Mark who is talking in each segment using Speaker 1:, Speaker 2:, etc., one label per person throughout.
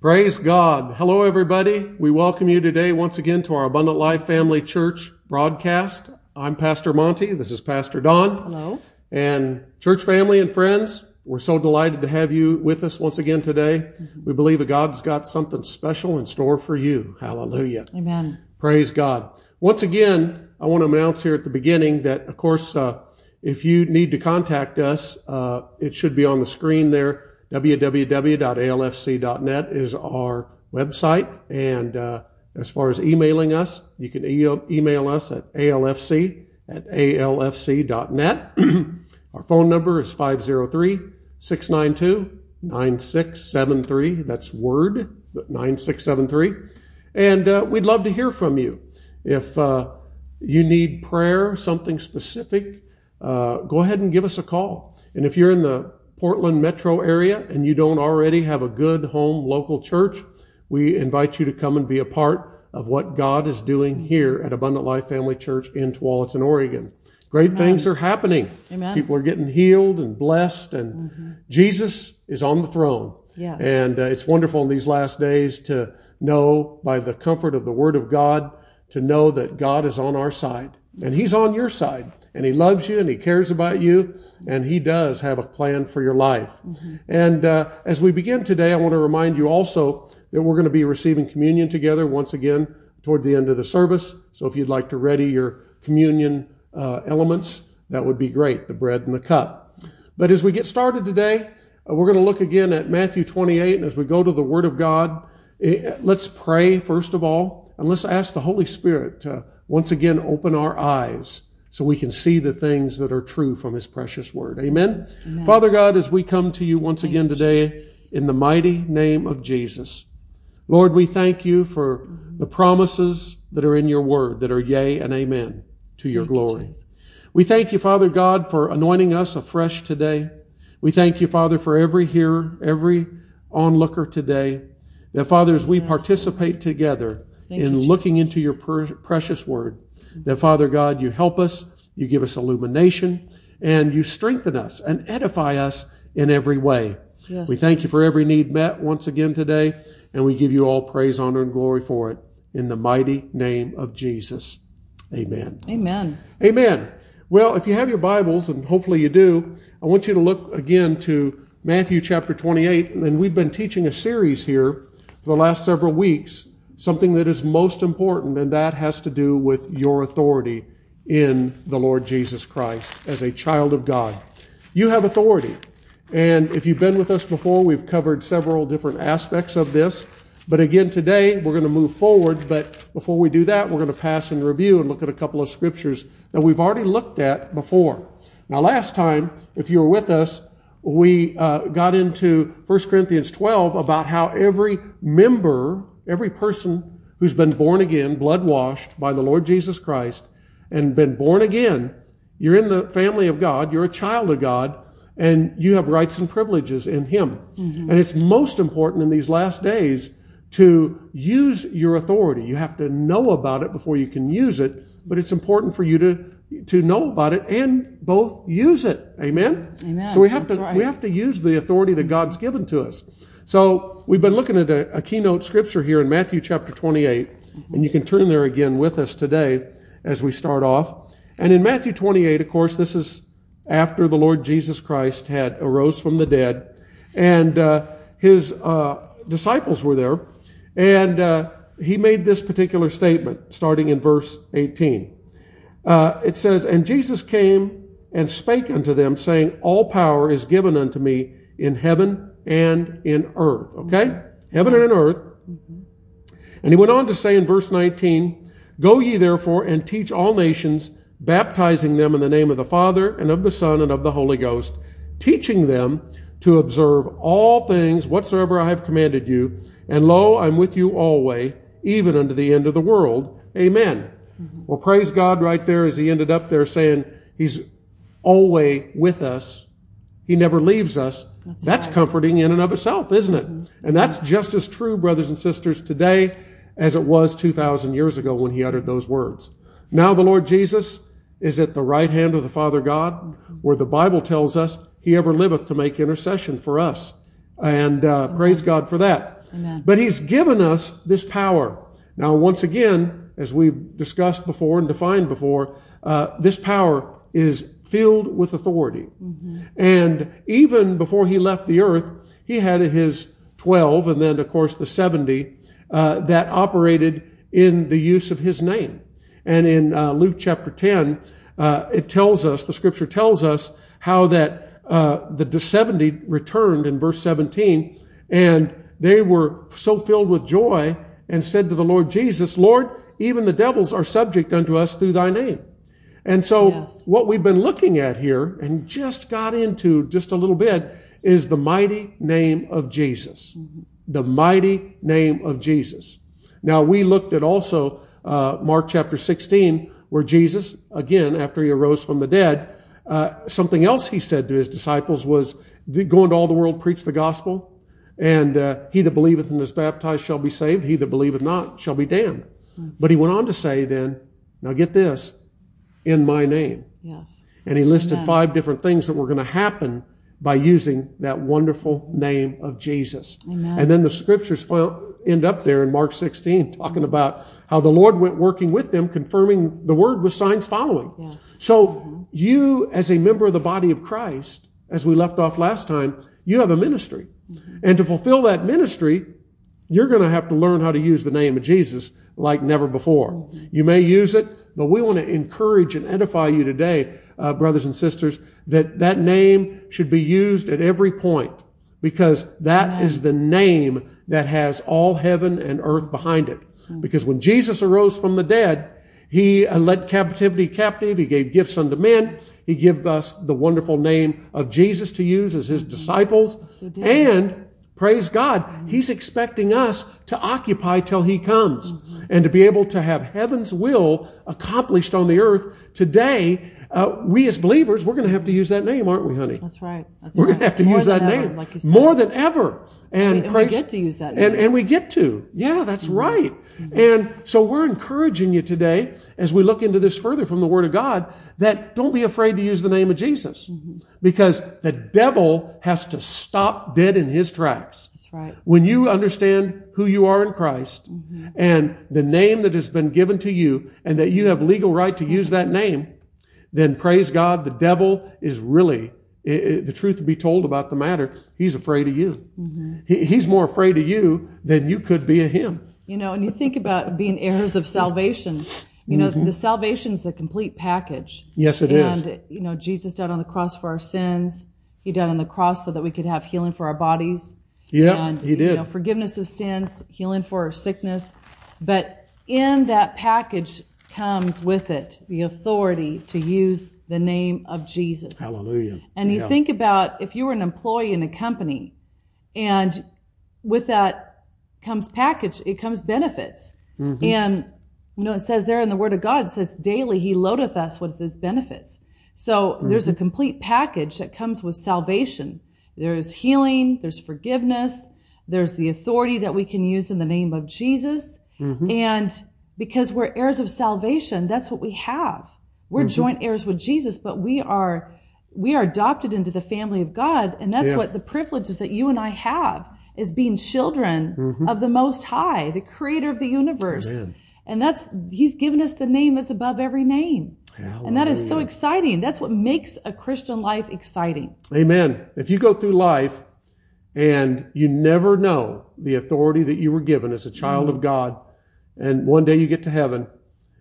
Speaker 1: Praise God. Hello, everybody. We welcome you today once again to our Abundant Life Family Church broadcast. I'm Pastor Monty. This is Pastor Don.
Speaker 2: Hello.
Speaker 1: And church family and friends, we're so delighted to have you with us once again today. Mm-hmm. We believe that God's got something special in store for you. Hallelujah.
Speaker 2: Amen.
Speaker 1: Praise God. Once again, I want to announce here at the beginning that, of course, uh, if you need to contact us, uh, it should be on the screen there www.alfc.net is our website. And uh, as far as emailing us, you can e- email us at alfc at alfc.net. our phone number is 503 692 9673. That's Word, 9673. And uh, we'd love to hear from you. If uh, you need prayer, something specific, uh, go ahead and give us a call. And if you're in the Portland metro area and you don't already have a good home local church, we invite you to come and be a part of what God is doing here at Abundant Life Family Church in Tualatin, Oregon. Great Amen. things are happening.
Speaker 2: Amen.
Speaker 1: People are getting healed and blessed, and mm-hmm. Jesus is on the throne.
Speaker 2: Yes.
Speaker 1: And uh, it's wonderful in these last days to know by the comfort of the Word of God, to know that God is on our side and He's on your side and He loves you and He cares about you and He does have a plan for your life. Mm-hmm. And uh, as we begin today, I want to remind you also that we're going to be receiving communion together once again toward the end of the service. So if you'd like to ready your communion uh, elements, that would be great, the bread and the cup. But as we get started today, uh, we're going to look again at Matthew 28. And as we go to the Word of God, eh, let's pray first of all, and let's ask the Holy Spirit to once again open our eyes so we can see the things that are true from his precious word. Amen? Amen. Father God, as we come to you once again today in the mighty name of Jesus, Lord, we thank you for the promises that are in your word that are yea and amen to your thank glory. You, we thank you, Father God, for anointing us afresh today. We thank you, Father, for every hearer, every onlooker today. That, Father, as we participate together in looking into your precious word, that Father God, you help us, you give us illumination, and you strengthen us and edify us in every way. Yes. We thank you for every need met once again today, and we give you all praise, honor, and glory for it. In the mighty name of Jesus. Amen.
Speaker 2: Amen.
Speaker 1: Amen. Well, if you have your Bibles, and hopefully you do, I want you to look again to Matthew chapter 28. And we've been teaching a series here for the last several weeks something that is most important, and that has to do with your authority in the Lord Jesus Christ as a child of God. You have authority. And if you've been with us before, we've covered several different aspects of this. But again, today we're going to move forward. But before we do that, we're going to pass and review and look at a couple of scriptures that we've already looked at before. Now, last time, if you were with us, we uh, got into 1 Corinthians 12 about how every member Every person who's been born again, blood washed by the Lord Jesus Christ, and been born again, you're in the family of God, you're a child of God, and you have rights and privileges in Him. Mm-hmm. And it's most important in these last days to use your authority. You have to know about it before you can use it, but it's important for you to to know about it and both use it. Amen.
Speaker 2: Amen.
Speaker 1: So we have That's to right. we have to use the authority that God's given to us. So we've been looking at a, a keynote scripture here in Matthew chapter 28, and you can turn there again with us today as we start off. And in Matthew 28, of course, this is after the Lord Jesus Christ had arose from the dead, and uh, his uh, disciples were there, and uh, he made this particular statement, starting in verse 18. Uh, it says, "And Jesus came and spake unto them, saying, All power is given unto me in heaven and in earth. Okay? Heaven and in earth. And he went on to say in verse 19, Go ye therefore and teach all nations, baptizing them in the name of the Father and of the Son and of the Holy Ghost, teaching them to observe all things whatsoever I have commanded you. And lo, I'm with you always, even unto the end of the world. Amen. Well, praise God right there as he ended up there saying he's always with us. He never leaves us. That's, that's right. comforting in and of itself, isn't it? Mm-hmm. And that's just as true, brothers and sisters, today as it was 2,000 years ago when he uttered those words. Now the Lord Jesus is at the right hand of the Father God, mm-hmm. where the Bible tells us he ever liveth to make intercession for us. And uh, praise God for that.
Speaker 2: Amen.
Speaker 1: But He's given us this power. Now, once again, as we've discussed before and defined before, uh, this power is filled with authority. And even before He left the earth, He had His 12 and then, of course, the 70 uh, that operated in the use of His name. And in uh, Luke chapter 10, uh, it tells us, the scripture tells us how that uh, the 70 returned in verse 17, and they were so filled with joy and said to the Lord Jesus, Lord, even the devils are subject unto us through thy name. And so
Speaker 2: Yes.
Speaker 1: what we've been looking at here and just got into just a little bit is the mighty name of Jesus. The mighty name of Jesus. Now we looked at also uh, Mark chapter 16 where Jesus, again, after he arose from the dead, uh, something else he said to his disciples was, go into all the world, preach the gospel. And uh, he that believeth and is baptized shall be saved. He that believeth not shall be damned. But he went on to say then, now get this, in my name.
Speaker 2: Yes.
Speaker 1: And he listed
Speaker 2: Amen.
Speaker 1: five different things that were going to happen by using that wonderful name of Jesus.
Speaker 2: Amen.
Speaker 1: And then the scriptures end up there in Mark 16 talking about how the Lord went working with them, confirming the word with signs following.
Speaker 2: Yes.
Speaker 1: So mm-hmm. you, as a member of the body of Christ, as we left off last time, you have a ministry. Mm-hmm. And to fulfill that ministry, you're going to have to learn how to use the name of Jesus like never before. Mm-hmm. You may use it, but we want to encourage and edify you today, uh, brothers and sisters, that that name should be used at every point because that is the name that has all heaven and earth behind it. Because when Jesus arose from the dead, he uh, led captivity captive. He gave gifts unto men. He gave us the wonderful name of Jesus to use as his disciples.
Speaker 2: did.
Speaker 1: And praise God, he's expecting us to occupy till he comes and to be able to have heaven's will accomplished on the earth today. Uh, we as believers, we're going to have to use that name, aren't we, honey?
Speaker 2: That's right. That's
Speaker 1: We're
Speaker 2: right.
Speaker 1: going to have to
Speaker 2: More
Speaker 1: use that
Speaker 2: ever,
Speaker 1: name
Speaker 2: like
Speaker 1: more than ever. And,
Speaker 2: and we get to use that
Speaker 1: And,
Speaker 2: name. Mm-hmm.
Speaker 1: and we get to. Yeah, that's right. And so we're encouraging you today as we look into this further from the Word of God that don't be afraid to use the name of Jesus
Speaker 2: Mm-hmm.
Speaker 1: because the devil has to stop dead in his tracks.
Speaker 2: That's right.
Speaker 1: When you understand who you are in Christ and the name that has been given to you and that you have legal right to use that name, then praise God, the devil is really, i i the truth to be told about the matter, he's afraid of you. He, he's more afraid of you than you could be of him.
Speaker 2: You know, and you think about being heirs of salvation. You know,
Speaker 1: Mm-hmm.
Speaker 2: the salvation is a complete package.
Speaker 1: Yes, it is.
Speaker 2: and, you know, Jesus died on the cross for our sins. He died on the cross so that we could have healing for our bodies.
Speaker 1: Yep,
Speaker 2: and,
Speaker 1: he did.
Speaker 2: You know, forgiveness of sins, healing for our sickness. But in that package comes with it the authority to use the name of Jesus.
Speaker 1: Hallelujah.
Speaker 2: And you
Speaker 1: Yeah.
Speaker 2: think about if you were an employee in a company and with that comes package, it comes benefits.
Speaker 1: Mm-hmm.
Speaker 2: And you know, it says there in the word of God, it says daily he loadeth us with his benefits. So there's
Speaker 1: Mm-hmm.
Speaker 2: a complete package that comes with salvation. There's healing, there's forgiveness, there's the authority that we can use in the name of Jesus.
Speaker 1: Mm-hmm.
Speaker 2: And because we're heirs of salvation, that's what we have. We're
Speaker 1: Mm-hmm.
Speaker 2: joint heirs with Jesus, but we are we are adopted into the family of God, and that's
Speaker 1: Yeah.
Speaker 2: what the privileges that you and I have is being children
Speaker 1: Mm-hmm.
Speaker 2: of the Most High, the Creator of the universe. And that's He's given us the name that's above every name, and that is so exciting. That's what makes a Christian life exciting.
Speaker 1: Amen. If you go through life and you never know the authority that you were given as a child of God, and one day you get to heaven,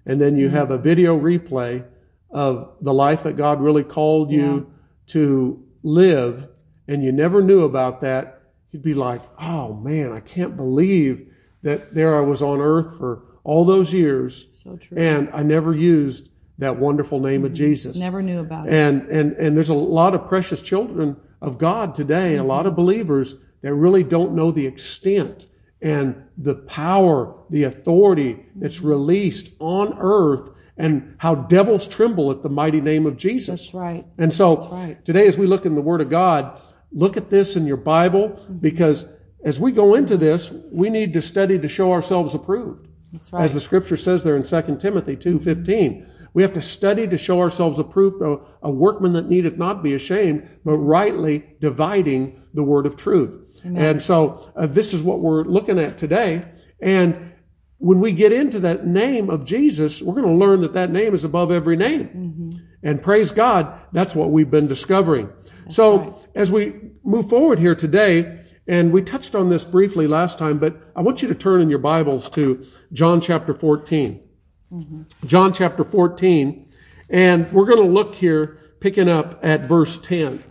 Speaker 1: and then you mm-hmm. have a video replay of the life that God really called you to live, and you never knew about that, you'd be like, oh man, I can't believe that there I was on earth for all those years,
Speaker 2: So true.
Speaker 1: and I never used that wonderful name of mm-hmm. Jesus.
Speaker 2: Never knew about it.
Speaker 1: And, and, and there's a lot of precious children of God today, a mm-hmm. lot of believers that really don't know the extent and the power, the authority that's released on earth and how devils tremble at the mighty name of Jesus.
Speaker 2: That's right.
Speaker 1: And so
Speaker 2: right.
Speaker 1: today, as we look in the Word of God, look at this in your Bible because as we go into this, we need to study to show ourselves approved.
Speaker 2: That's right.
Speaker 1: As the scripture says there in 2 Timothy 2.15, we have to study to show ourselves approved, a, a workman that needeth not be ashamed, but rightly dividing the word of truth. And so uh, this is what we're looking at today. And when we get into that name of Jesus, we're going to learn that that name is above every name. And praise God, that's what we've been discovering. so
Speaker 2: right.
Speaker 1: as we move forward here today, and we touched on this briefly last time, but I want you to turn in your Bibles to John chapter 14. John chapter 14. And we're going to look here, picking up at verse 10.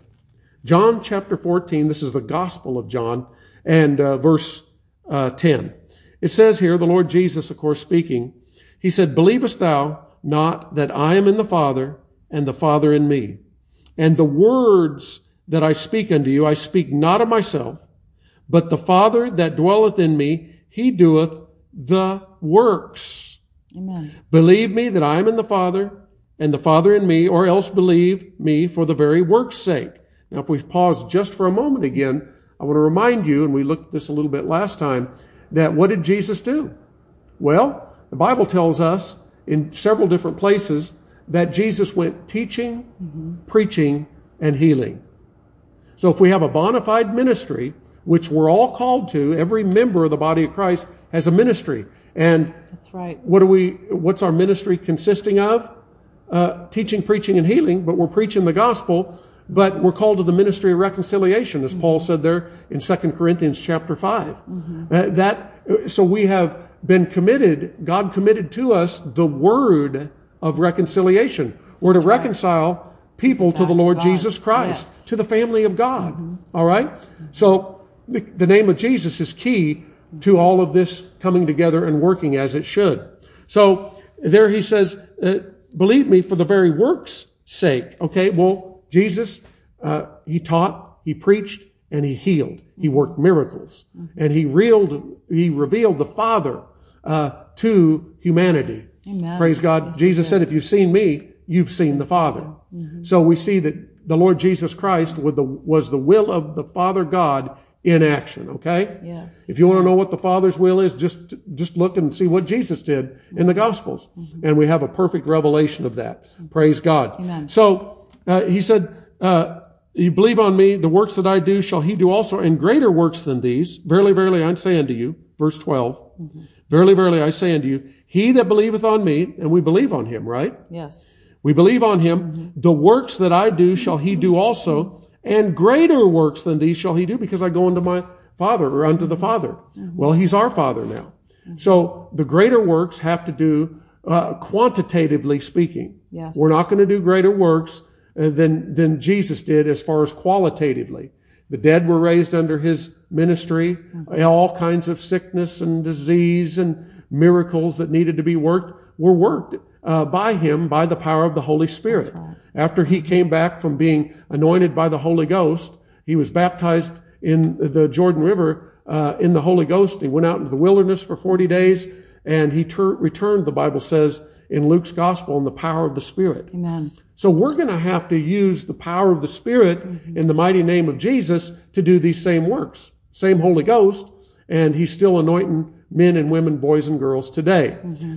Speaker 1: John chapter 14, this is the Gospel of John, and uh, verse uh, 10. It says here, the Lord Jesus, of course, speaking, He said, Believest thou not that I am in the Father, and the Father in me? And the words that I speak unto you, I speak not of myself, but the Father that dwelleth in me, He doeth the works.
Speaker 2: Amen.
Speaker 1: Believe me that I am in the Father, and the Father in me, or else believe me for the very work's sake. Now, if we pause just for a moment again, I want to remind you, and we looked at this a little bit last time, that what did Jesus do? Well, the Bible tells us in several different places that Jesus went teaching, preaching, and healing. So if we have a bona fide ministry, which we're all called to, every member of the body of Christ has a ministry. And
Speaker 2: That's right.
Speaker 1: what do we, what's our ministry consisting of? Uh, teaching, preaching, and healing, but we're preaching the gospel, but we're called to the ministry of reconciliation, as Paul said there in 2 Corinthians chapter 5. Uh, that, so we have been committed, God committed to us the word of reconciliation. We're to reconcile people to the Lord
Speaker 2: God.
Speaker 1: Jesus Christ,
Speaker 2: Yes.
Speaker 1: to the family of God. All right? So the, the name of Jesus is key to all of this coming together and working as it should. So there he says, uh, believe me for the very work's sake. Okay. Well, Jesus, uh, he taught, he preached, and he healed. He mm-hmm. worked miracles mm-hmm. and he revealed, he revealed the Father, uh, to humanity.
Speaker 2: Amen.
Speaker 1: Praise God.
Speaker 2: Yes,
Speaker 1: Jesus said, if you've seen me, you've seen the Father. Mm-hmm. So we see that the Lord Jesus Christ was the, was the will of the Father God in action. Okay.
Speaker 2: Yes.
Speaker 1: If you want to know what the Father's will is, just, just look and see what Jesus did in the Gospels. And we have a perfect revelation of that. Praise God.
Speaker 2: Amen.
Speaker 1: So, uh, he said, uh, you believe on me, the works that I do shall he do also, and greater works than these. Verily, verily, I say unto you, verse 12, verily, verily, I say unto you, he that believeth on me, and we believe on him, right?
Speaker 2: Yes.
Speaker 1: We believe on him. The works that I do shall he do also, and greater works than these shall he do, because I go unto my Father or unto the Father. Well, he's our Father now. So the greater works have to do uh, quantitatively speaking.
Speaker 2: Yes.
Speaker 1: We're not going to do greater works than than Jesus did as far as qualitatively. The dead were raised under his ministry. All kinds of sickness and disease and miracles that needed to be worked were worked uh, by him by the power of the Holy Spirit. After he came back from being anointed by the Holy Ghost, he was baptized in the Jordan River uh, in the Holy Ghost. He went out into the wilderness for 40 days and he tur- returned, the Bible says in Luke's gospel, in the power of the Spirit.
Speaker 2: Amen.
Speaker 1: So we're going to have to use the power of the Spirit in the mighty name of Jesus to do these same works. Same Holy Ghost, and He's still anointing men and women, boys and girls today.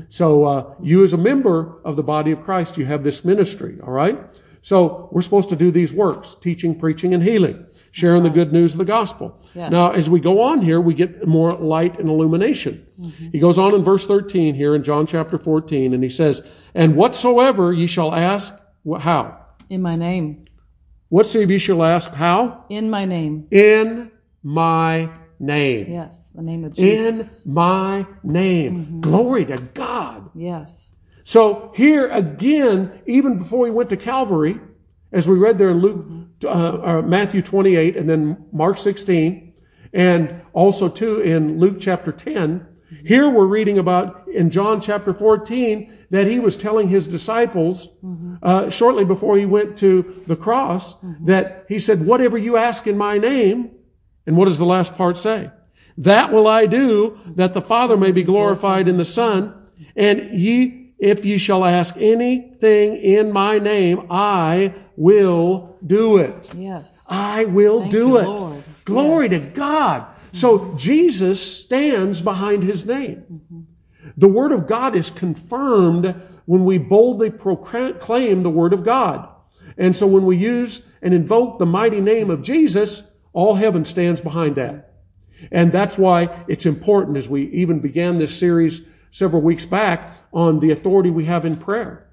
Speaker 1: So uh, you as a member of the body of Christ, you have this ministry, all right? So we're supposed to do these works, teaching, preaching, and healing, sharing the good news of the gospel.
Speaker 2: Yes.
Speaker 1: Now, as we go on here, we get more light and illumination. He goes on in verse 13 here in John chapter 14, and he says, And whatsoever ye shall ask, how?
Speaker 2: In my name.
Speaker 1: Whatsoever ye shall ask, how?
Speaker 2: In my name.
Speaker 1: In my name.
Speaker 2: Yes. The name of Jesus.
Speaker 1: In my name. Glory to God.
Speaker 2: Yes.
Speaker 1: So here again, even before we went to Calvary, as we read there in Luke, uh, uh, Matthew 28 and then Mark 16, and also too in Luke chapter 10, here we're reading about in John chapter 14 that he was telling his disciples mm-hmm. uh, shortly before he went to the cross mm-hmm. that he said, whatever you ask in my name, and what does the last part say? That will I do that the Father may be glorified in the Son. And ye, if ye shall ask anything in my name, I will do it.
Speaker 2: Yes.
Speaker 1: I will
Speaker 2: Thank
Speaker 1: do
Speaker 2: you,
Speaker 1: it.
Speaker 2: Lord.
Speaker 1: Glory
Speaker 2: Yes.
Speaker 1: to God. So mm-hmm. Jesus stands behind his name. The word of God is confirmed when we boldly proclaim the word of God. And so when we use and invoke the mighty name of Jesus, All heaven stands behind that. And that's why it's important as we even began this series several weeks back on the authority we have in prayer.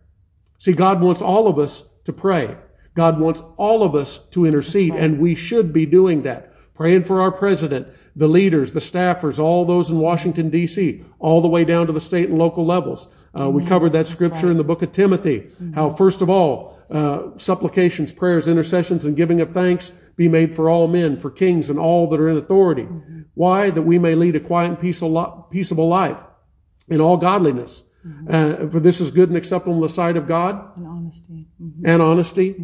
Speaker 1: See, God wants all of us to pray. God wants all of us to intercede, right. and we should be doing that. Praying for our president, the leaders, the staffers, all those in Washington, D.C., all the way down to the state and local levels. Uh, we covered that scripture right. in the book of Timothy. Mm-hmm. How, first of all, uh, supplications, prayers, intercessions, and giving of thanks be made for all men, for kings, and all that are in authority. Mm-hmm. Why? That we may lead a quiet and peaceable life in all godliness. Mm-hmm. Uh, for this is good and acceptable in the sight of God.
Speaker 2: And honesty.
Speaker 1: Mm-hmm. And honesty.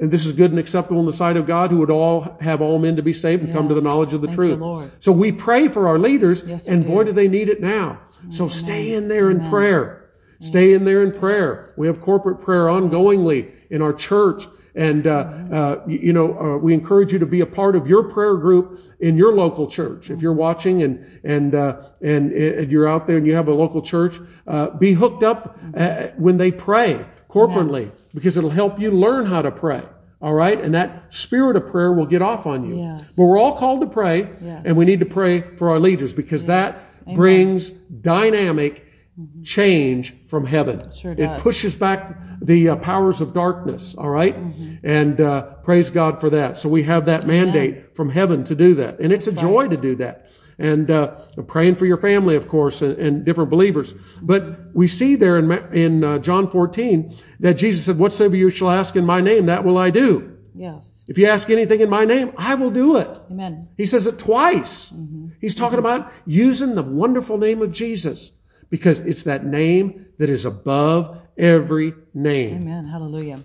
Speaker 1: And this is good and acceptable in the sight of God, who would all have all men to be saved and yes. come to the knowledge of the
Speaker 2: Thank
Speaker 1: truth.
Speaker 2: You,
Speaker 1: so we pray for our leaders, yes, and boy, do. do they need it now. So stay in there Amen. in prayer. Yes. Stay in there in prayer. We have corporate prayer ongoingly in our church. And, uh, uh, you know, uh, we encourage you to be a part of your prayer group in your local church. If you're watching and, and, uh, and, and, you're out there and you have a local church, uh, be hooked up uh, when they pray corporately because it'll help you learn how to pray. All right. And that spirit of prayer will get off on you.
Speaker 2: Yes.
Speaker 1: But we're all called to pray
Speaker 2: yes.
Speaker 1: and we need to pray for our leaders because yes. that Amen. brings dynamic change from heaven.
Speaker 2: Sure
Speaker 1: it pushes back the uh, powers of darkness, all right? mm-hmm. And uh, praise God for that. So we have that mandate Amen. from heaven to do that. And it's That's a joy right. to do that. And uh, praying for your family, of course, and, and, different believers. But we see there in, in uh, John 14 that Jesus said, whatsoever you shall ask in my name, that will I do.
Speaker 2: Yes.
Speaker 1: If you ask anything in my name, I will do it.
Speaker 2: Amen.
Speaker 1: He says it twice. Mm-hmm. He's talking mm-hmm. about using the wonderful name of Jesus because it's that name that is above every name.
Speaker 2: Amen. Hallelujah.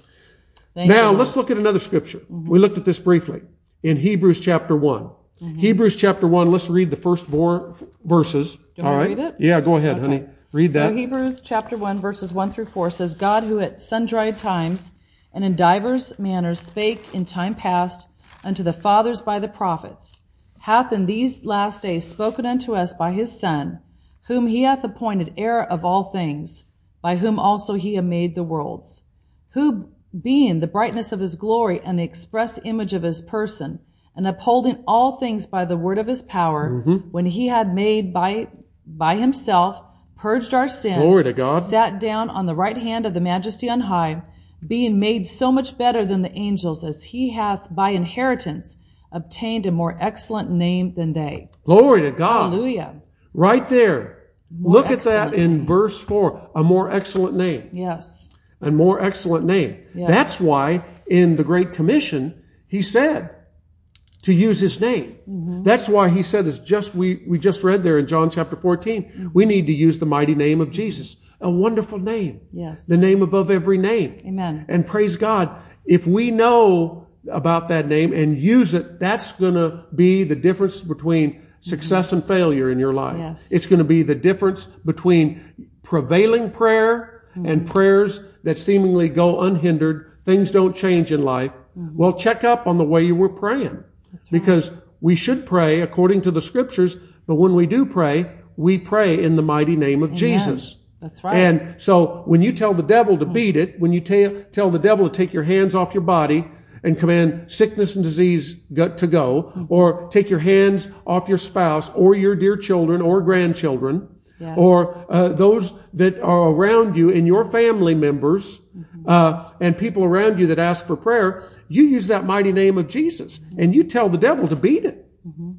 Speaker 2: Thank
Speaker 1: now, let's look at another scripture. Mm-hmm. We looked at this briefly in Hebrews chapter one mm-hmm. Hebrews chapter 1, let's read the first four verses.
Speaker 2: All right.
Speaker 1: Yeah, go ahead, okay. honey. Read that.
Speaker 2: So Hebrews chapter 1, verses 1 through 4 says, God who at sundry times and in divers manners spake in time past unto the fathers by the prophets, hath in these last days spoken unto us by his Son, whom he hath appointed heir of all things, by whom also he hath made the worlds, who being the brightness of his glory and the express image of his person, and upholding all things by the word of his power, mm-hmm. when he had made by by himself purged our sins,
Speaker 1: Glory to God.
Speaker 2: sat down on the right hand of the majesty on high, being made so much better than the angels, as he hath by inheritance obtained a more excellent name than they.
Speaker 1: Glory to God.
Speaker 2: Hallelujah.
Speaker 1: Right there. More Look at that in name. verse 4. A more excellent name.
Speaker 2: Yes.
Speaker 1: A more excellent name.
Speaker 2: Yes.
Speaker 1: That's why in the Great Commission, he said to use his name. Mm-hmm. That's why he said, as just we, we just read there in John chapter 14, mm-hmm. we need to use the mighty name of Jesus. A wonderful name.
Speaker 2: Yes.
Speaker 1: The name above every name.
Speaker 2: Amen.
Speaker 1: And praise God, if we know about that name and use it, that's going to be the difference between success mm-hmm. and failure in your life.
Speaker 2: Yes.
Speaker 1: It's going to be the difference between prevailing prayer mm-hmm. and prayers that seemingly go unhindered. Things don't change in life. Mm-hmm. Well, check up on the way you were praying. Because we should pray according to the scriptures, but when we do pray, we pray in the mighty name of
Speaker 2: Amen.
Speaker 1: Jesus.
Speaker 2: That's right.
Speaker 1: And so when you tell the devil to beat it, when you t- tell the devil to take your hands off your body, and command sickness and disease to go, or take your hands off your spouse or your dear children or grandchildren,
Speaker 2: yes.
Speaker 1: or uh, those that are around you and your family members, mm-hmm. uh, and people around you that ask for prayer, you use that mighty name of Jesus and you tell the devil to beat it. Mm-hmm.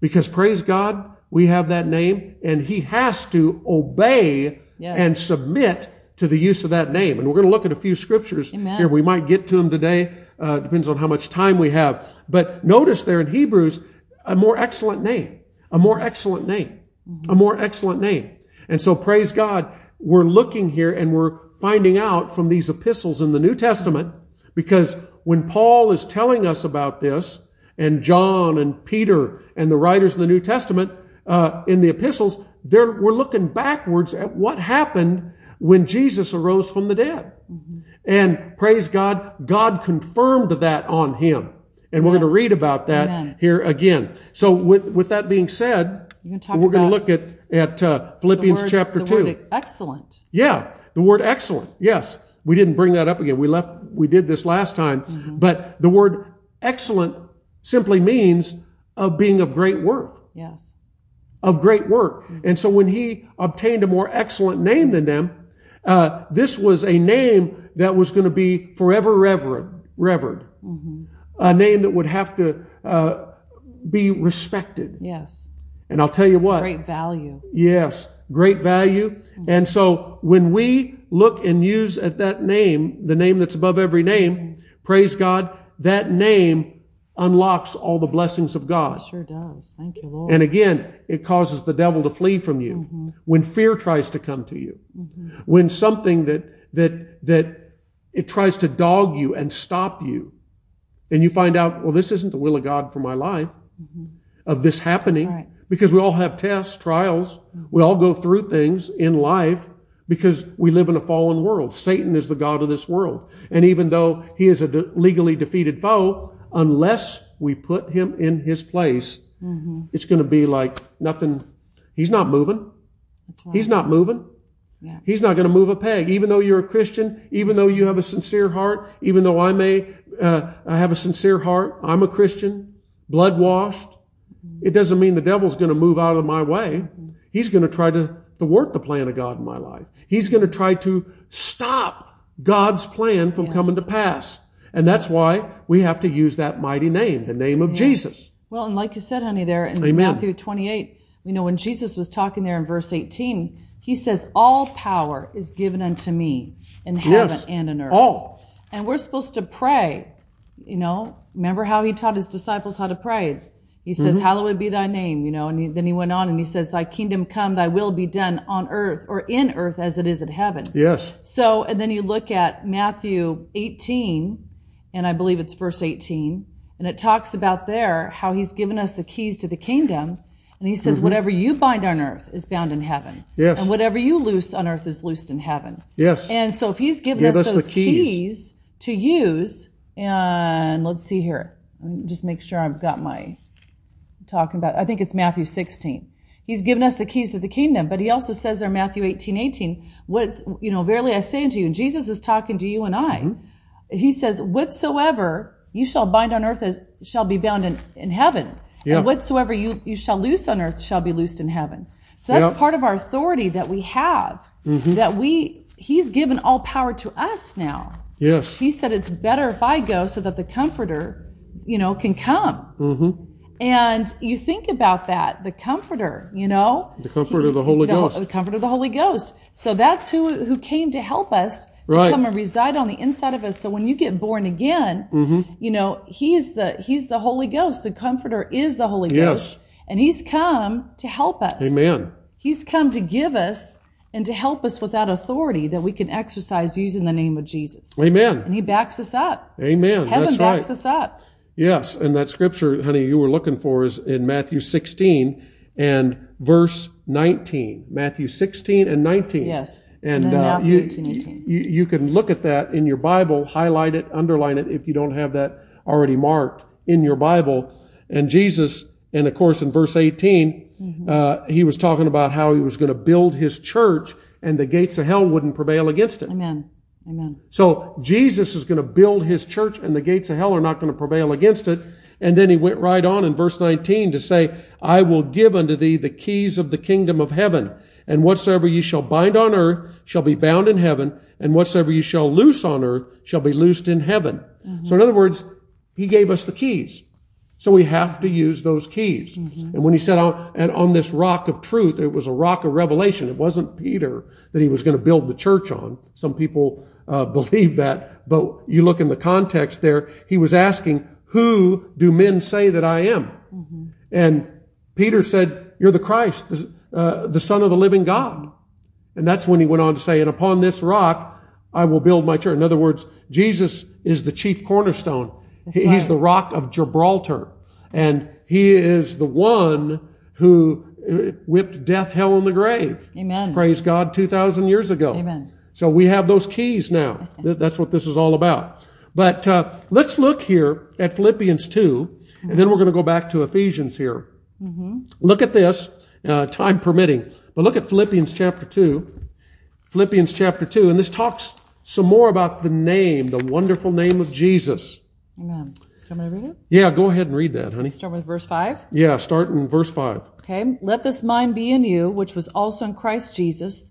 Speaker 1: Because praise God, we have that name and he has to obey
Speaker 2: yes.
Speaker 1: and submit to the use of that name. And we're going to look at a few scriptures
Speaker 2: Amen.
Speaker 1: here. We might get to them today. Uh, depends on how much time we have. But notice there in Hebrews, a more excellent name. A more excellent name. Mm-hmm. A more excellent name. And so praise God, we're looking here and we're finding out from these epistles in the New Testament because when Paul is telling us about this, and John and Peter and the writers in the New Testament, uh, in the epistles, we're looking backwards at what happened when Jesus arose from the dead. Mm-hmm. And praise God, God confirmed that on him. And we're yes. going to read about that
Speaker 2: Amen.
Speaker 1: here again. So with, with that being said, we're going to look at, at uh, Philippians
Speaker 2: word,
Speaker 1: chapter 2.
Speaker 2: excellent.
Speaker 1: Yeah, the word excellent. Yes. We didn't bring that up again. We left, we did this last time. Mm-hmm. But the word excellent simply means of being of great worth,
Speaker 2: Yes.
Speaker 1: of great work. And so when he obtained a more excellent name than them, uh, this was a name that was going to be forever revered, revered. A name that would have to uh, be respected.
Speaker 2: Yes.
Speaker 1: And I'll tell you what,
Speaker 2: Great value.
Speaker 1: Yes, great value. Mm-hmm. And so when we look and use at that name, the name that's above every name, mm-hmm. praise God, that name unlocks all the blessings of God.
Speaker 2: It Sure does. Thank you, Lord.
Speaker 1: And again, it causes the devil to flee from you. Mm-hmm. When fear tries to come to you, when something that, that, that it tries to dog you and stop you, and you find out, well, this isn't the will of God for my life, of this happening,
Speaker 2: right.
Speaker 1: Because we all have tests, trials, we all go through things in life because we live in a fallen world. Satan is the God of this world. And even though he is a de- legally defeated foe, unless we put him in his place, it's going to be like nothing. He's not moving.
Speaker 2: Right.
Speaker 1: He's not moving.
Speaker 2: Yeah.
Speaker 1: He's not going to move a peg. Even though you're a Christian, even though you have a sincere heart, even though I may uh, I have a sincere heart, I'm a Christian, blood washed. It doesn't mean the devil's going to move out of my way. He's going to try to thwart the plan of God in my life. He's going to try to stop God's plan from coming to pass. And that's why we have to use that mighty name, the name of Jesus.
Speaker 2: Well, and like you said, honey, there in
Speaker 1: Amen.
Speaker 2: Matthew 28, we know when Jesus was talking there in verse 18, he says, All power is given unto me in heaven
Speaker 1: Yes.
Speaker 2: and in earth.
Speaker 1: All.
Speaker 2: And we're supposed to pray. You know, remember how he taught his disciples how to pray? He says,
Speaker 1: Mm-hmm.
Speaker 2: Hallowed be thy name, you know, and he, then he went on and he says, Thy kingdom come, thy will be done on earth or in earth as it is in heaven.
Speaker 1: Yes.
Speaker 2: So, and then you look at Matthew 18, and I believe it's verse 18, and it talks about there how he's given us the keys to the kingdom. And he says, whatever you bind on earth is bound in heaven.
Speaker 1: Mm-hmm. Yes.
Speaker 2: And whatever you loose on earth is loosed in heaven.
Speaker 1: Yes.
Speaker 2: And so if he's given
Speaker 1: Give
Speaker 2: us,
Speaker 1: us
Speaker 2: those
Speaker 1: keys.
Speaker 2: keys. to use, and let's see here. Let me just make sure I've got my talking about, I think it's Matthew 16. He's given us the keys to the kingdom, but he also says there, Matthew 18, 18, what, you know, verily I say unto you, and Jesus is talking to you and I.
Speaker 1: Mm-hmm.
Speaker 2: He says, whatsoever you shall bind on earth as shall be bound in, in heaven.
Speaker 1: Yeah.
Speaker 2: And whatsoever you, you shall loose on earth shall be loosed in heaven. So that's
Speaker 1: Yeah. Mm-hmm.
Speaker 2: part of our authority that we have, that we, he's given all power to us now.
Speaker 1: Yes.
Speaker 2: He said it's better if I go so that the comforter, you know, can come.
Speaker 1: Mm-hmm.
Speaker 2: And you think about that, the comforter, you know,
Speaker 1: The comfort of the Holy
Speaker 2: the,
Speaker 1: Ghost.
Speaker 2: the comfort of the Holy Ghost. So that's who who came to help us to
Speaker 1: Right.
Speaker 2: come and reside on the inside of us. So when you get born again,
Speaker 1: Mm-hmm.
Speaker 2: you know, he's the he's the Holy Ghost. The comforter is the Holy
Speaker 1: Yes.
Speaker 2: Ghost. And he's come to help us.
Speaker 1: Amen.
Speaker 2: He's come to give us and to help us with that authority that we can exercise using the name of Jesus.
Speaker 1: Amen.
Speaker 2: And he backs us up.
Speaker 1: Amen.
Speaker 2: Heaven
Speaker 1: That's
Speaker 2: backs
Speaker 1: right.
Speaker 2: us up.
Speaker 1: Yes, and that scripture, honey, you were looking for is in Matthew 16 and verse 19. Matthew 16 and 19.
Speaker 2: Yes.
Speaker 1: And,
Speaker 2: And
Speaker 1: uh,
Speaker 2: Matthew
Speaker 1: you,
Speaker 2: 18, 18.
Speaker 1: You, you can look at that in your Bible, highlight it, underline it if you don't have that already marked in your Bible. And Jesus, and of course in verse 18,
Speaker 2: Mm-hmm.
Speaker 1: uh, he was talking about how he was going to build his church and the gates of hell wouldn't prevail against it.
Speaker 2: Amen. Amen.
Speaker 1: So Jesus is going to build his church and the gates of hell are not going to prevail against it. And then he went right on in verse 19 to say, I will give unto thee the keys of the kingdom of heaven. And whatsoever ye shall bind on earth shall be bound in heaven. And whatsoever ye shall loose on earth shall be loosed in heaven. Mm-hmm. So in other words, he gave us the keys. So we have to use those keys. Mm-hmm. And when he said on, and on this rock of truth, it was a rock of revelation. It wasn't Peter that he was going to build the church on. Some people uh, believe that, but you look in the context there, he was asking, who do men say that I am? And Peter said, you're the Christ, the, uh, the son of the living God. And that's when he went on to say, and upon this rock, I will build my church. In other words, Jesus is the chief cornerstone. He- He's the rock of Gibraltar. And he is the one who uh, whipped death, hell, and the grave.
Speaker 2: Amen.
Speaker 1: Praise God 2,000 years ago.
Speaker 2: Amen.
Speaker 1: So we have those keys now. That's what this is all about. But uh, let's look here at Philippians 2, and then we're going to go back to Ephesians here. Look at this, uh, time permitting. But look at Philippians chapter 2. Philippians chapter 2, and this talks some more about the name, the wonderful name of Jesus.
Speaker 2: Amen. You want me to read it?
Speaker 1: Yeah, go ahead and read that, honey.
Speaker 2: Start with verse 5.
Speaker 1: Yeah, start in verse 5.
Speaker 2: Okay. Let this mind be in you, which was also in Christ Jesus,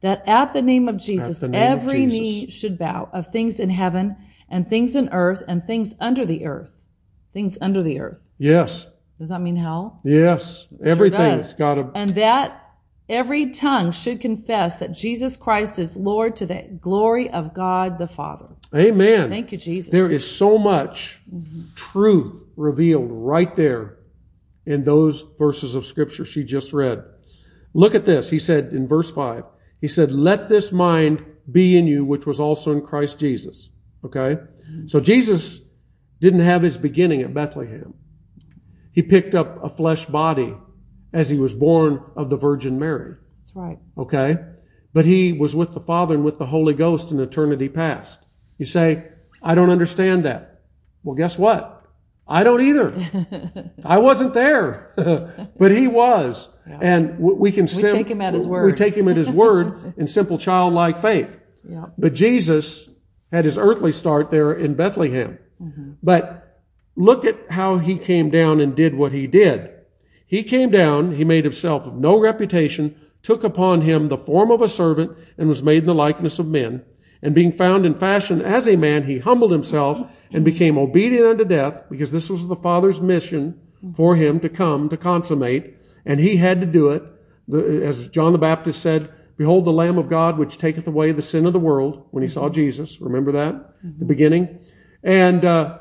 Speaker 2: that at the name of Jesus
Speaker 1: name of
Speaker 2: every
Speaker 1: Jesus.
Speaker 2: knee should bow of things in heaven and things in earth and things under the earth. Things under the earth.
Speaker 1: Yes,
Speaker 2: Does that mean hell?
Speaker 1: yes. Everything's got to.
Speaker 2: And that every tongue should confess that Jesus Christ is Lord to the glory of God the Father.
Speaker 1: Amen.
Speaker 2: Thank you, Jesus.
Speaker 1: There is so much mm-hmm. truth revealed right there in those verses of scripture she just read. Look at this. He said in verse 5, he said, Let this mind be in you, which was also in Christ Jesus. Okay? So Jesus didn't have his beginning at Bethlehem. He picked up a flesh body as he was born of the Virgin Mary.
Speaker 2: That's right.
Speaker 1: Okay? But he was with the Father and with the Holy Ghost in eternity past. You say, I don't understand that. Well, guess what? I don't either. I wasn't there, but he was. And we can sim-
Speaker 2: take him at his word.
Speaker 1: We take him at his word in simple childlike faith.
Speaker 2: Yeah.
Speaker 1: But Jesus had his earthly start there in Bethlehem.
Speaker 2: Mm-hmm.
Speaker 1: But look at how he came down and did what he did. He came down, he made himself of no reputation, took upon him the form of a servant, and was made in the likeness of men. And being found in fashion as a man, he humbled himself and became obedient unto death, because this was the Father's mission for him to come to consummate, and he had to do it. As John the Baptist said, Behold the Lamb of God, which taketh away the sin of the world, when he saw Jesus. Remember that? The beginning? And, uh,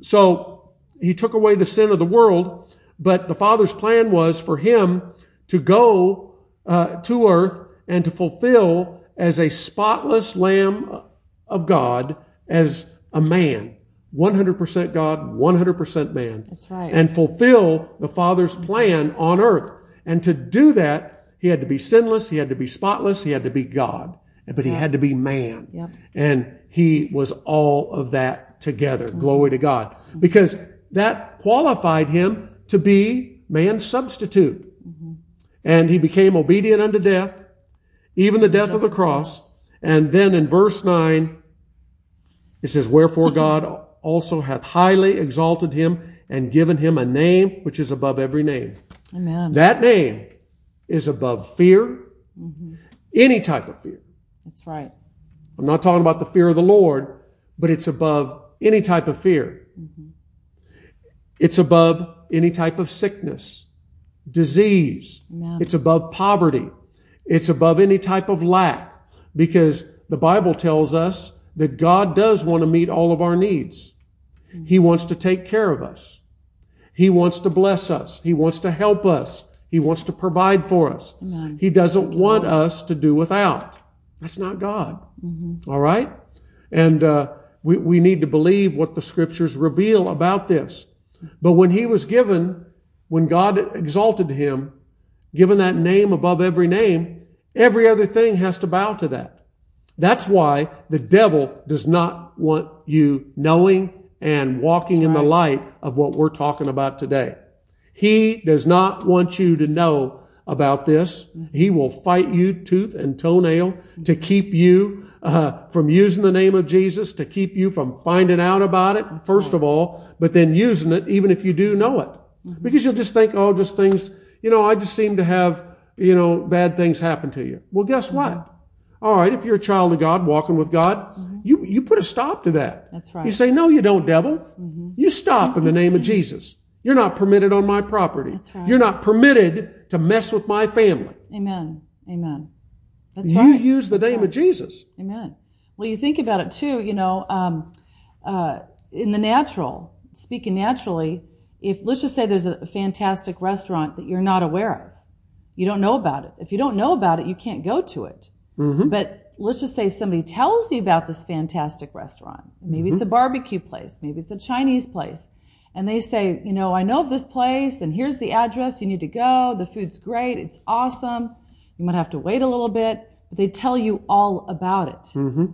Speaker 1: so he took away the sin of the world, but the Father's plan was for him to go uh, to earth and to fulfill as a spotless Lamb of God as a man. 100% God, 100% man.
Speaker 2: That's right.
Speaker 1: And fulfill the Father's plan on earth. And to do that, he had to be sinless, he had to be spotless, he had to be God. But he had to be man.
Speaker 2: Yep.
Speaker 1: And he was all of that together. Mm-hmm. Glory to God. Because that qualified him to be man's substitute. Mm-hmm. And he became obedient unto death, even the death of the cross. And then in verse 9, it says, Wherefore God also hath highly exalted him and given him a name which is above every name.
Speaker 2: Amen.
Speaker 1: That name is above fear, mm-hmm. any type of fear.
Speaker 2: That's right.
Speaker 1: I'm not talking about the fear of the Lord, but it's above any type of fear. Mm-hmm. It's above any type of sickness, disease.
Speaker 2: Amen.
Speaker 1: It's above poverty. It's above any type of lack because the Bible tells us that God does want to meet all of our needs. He wants to take care of us. He wants to bless us. He wants to help us. He wants to provide for us.
Speaker 2: Amen.
Speaker 1: He doesn't want us to do without. That's not God. All right? And uh, we, we need to believe what the scriptures reveal about this. But when he was given, when God exalted him, given that name above every name, every other thing has to bow to that. That's why the devil does not want you knowing and walking in the light of what we're talking about today. He does not want you to know about this. He will fight you tooth and toenail to keep you uh, from using the name of Jesus, to keep you from finding out about it, first of all, but then using it even if you do know it. Because you'll just think, oh, just things, you know, I just seem to have, you know, bad things happen to you. Well, guess what? All right, if you're a child of God, walking with God, you, you put a stop to that.
Speaker 2: That's right.
Speaker 1: You say, no, you don't, devil. You stop in the name of Jesus. You're not permitted on my property.
Speaker 2: That's right.
Speaker 1: You're not permitted to mess with my family.
Speaker 2: Amen. Amen. That's
Speaker 1: you
Speaker 2: right.
Speaker 1: You use the
Speaker 2: That's
Speaker 1: name
Speaker 2: right.
Speaker 1: of Jesus.
Speaker 2: Amen. Well, you think about it too, you know, um, uh, in the natural, speaking naturally, if let's just say there's a fantastic restaurant that you're not aware of, you don't know about it. If you don't know about it, you can't go to it. But let's just say somebody tells you about this fantastic restaurant. Maybe it's a barbecue place, maybe it's a Chinese place, and they say, you know, I know of this place and here's the address. You need to go. The food's great. It's awesome. You might have to wait a little bit, but they tell you all about it.
Speaker 1: Mm-hmm.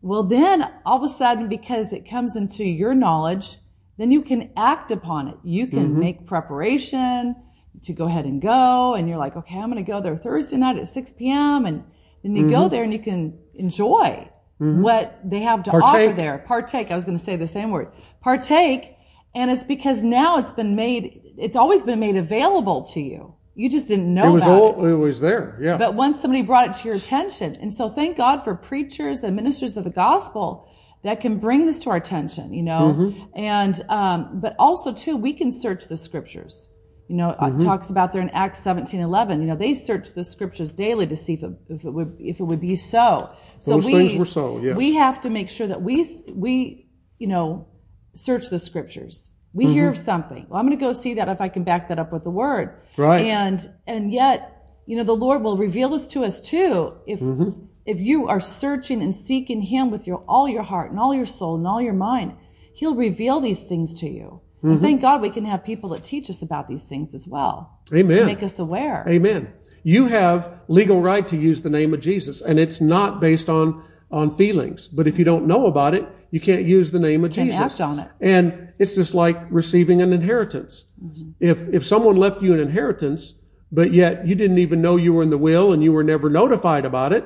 Speaker 2: Well, then all of a sudden, because it comes into your knowledge, then you can act upon it. You can
Speaker 1: Mm-hmm.
Speaker 2: make preparation to go ahead and go. And you're like, okay, I'm going to go there Thursday night at 6 p.m. And then you
Speaker 1: Mm-hmm.
Speaker 2: go there and you can enjoy what they have to offer there. Partake. I was going to say the same word. Partake. And it's because now it's been made, it's always been made available to you. You just didn't know
Speaker 1: It was all, it was there. Yeah.
Speaker 2: but once somebody brought it to your attention, and so thank God for preachers and ministers of the gospel that can bring this to our attention, you know,
Speaker 1: Mm-hmm.
Speaker 2: and um, but also too, we can search the scriptures. You know,
Speaker 1: Mm-hmm.
Speaker 2: it talks about there in Acts seventeen eleven. You know, they searched the scriptures daily to see if it, if it would if it would be so. So
Speaker 1: Those
Speaker 2: we
Speaker 1: things were so, yes.
Speaker 2: we have to make sure that we we you know search the scriptures. We hear
Speaker 1: Mm-hmm.
Speaker 2: of something. Well, I'm going to go see that if I can back that up with the word.
Speaker 1: Right.
Speaker 2: And and yet, you know, the Lord will reveal this to us too. If
Speaker 1: Mm-hmm.
Speaker 2: if you are searching and seeking Him with your all your heart and all your soul and all your mind, He'll reveal these things to you.
Speaker 1: Mm-hmm.
Speaker 2: And thank God we can have people that teach us about these things as well.
Speaker 1: Amen.
Speaker 2: Make us aware.
Speaker 1: Amen. You have legal right to use the name of Jesus, and it's not based on on feelings. But if you don't know about it, you can't use the name of
Speaker 2: Can't
Speaker 1: Jesus.
Speaker 2: act on it.
Speaker 1: And it's just like receiving an inheritance.
Speaker 2: Mm-hmm.
Speaker 1: If if someone left you an inheritance, but yet you didn't even know you were in the will and you were never notified about it,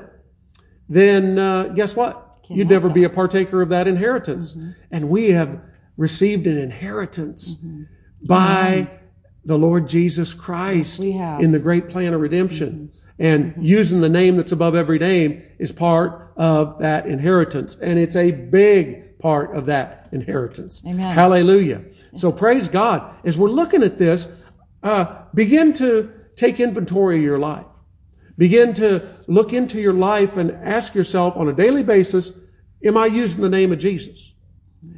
Speaker 1: then uh, guess what?
Speaker 2: Can't
Speaker 1: You'd never be a partaker of that inheritance.
Speaker 2: Mm-hmm.
Speaker 1: And we have received an inheritance mm-hmm. by mm-hmm. the Lord Jesus Christ
Speaker 2: have.
Speaker 1: in the great plan of redemption. Mm-hmm. And using the name that's above every name is part of that inheritance. And it's a big part of that inheritance.
Speaker 2: Amen.
Speaker 1: Hallelujah. So praise God. As we're looking at this, uh, begin to take inventory of your life. Begin to look into your life and ask yourself on a daily basis, am I using the name of Jesus?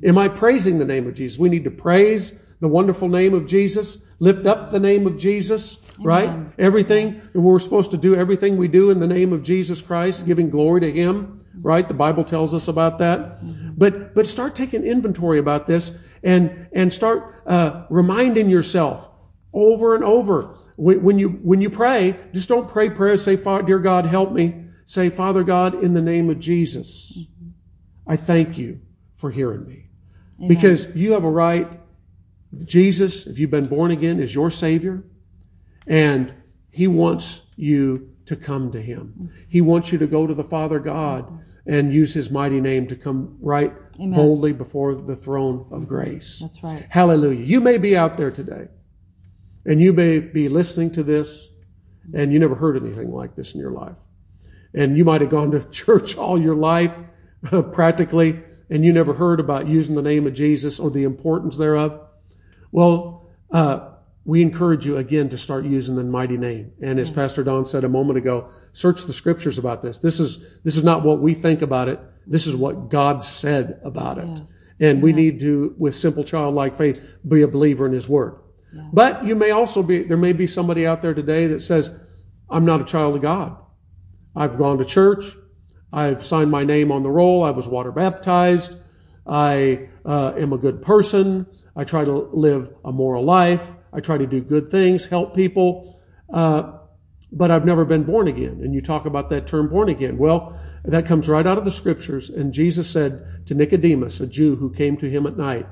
Speaker 1: Am I praising the name of Jesus? We need to praise the wonderful name of Jesus, lift up the name of Jesus, right? Everything, and we're supposed to do everything we do in the name of Jesus Christ, giving glory to Him, right? The Bible tells us about that. But, but start taking inventory about this and, and start, uh, reminding yourself over and over. When, when you, when you pray, just don't pray prayers, say, "Fa- Dear God, help me. Say, Father God, in the name of Jesus, I thank you for hearing me. Because you have a right. Jesus, if you've been born again, is your Savior. And He wants you to come to Him. He wants you to go to the Father God and use His mighty name to come right
Speaker 2: Amen.
Speaker 1: boldly before the throne of grace.
Speaker 2: That's right.
Speaker 1: Hallelujah. You may be out there today and you may be listening to this and you never heard anything like this in your life. And you might have gone to church all your life, practically, and you never heard about using the name of Jesus or the importance thereof. Well, uh, we encourage you again to start using the mighty name. And as Pastor Don said a moment ago, search the scriptures about this. This is, this is not what we think about it. This is what God said about it.
Speaker 2: Yes.
Speaker 1: And we need to, with simple childlike faith, be a believer in His Word. But you may also be, there may be somebody out there today that says, I'm not a child of God. I've gone to church. I've signed my name on the roll. I was water baptized. I uh, am a good person. I try to live a moral life. I try to do good things, help people. Uh, but I've never been born again. And you talk about that term born again. Well, that comes right out of the scriptures. And Jesus said to Nicodemus, a Jew who came to him at night,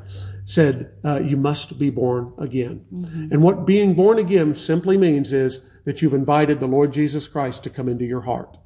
Speaker 1: said, uh, you must be born again. And what being born again simply means is that you've invited the Lord Jesus Christ to come into your heart.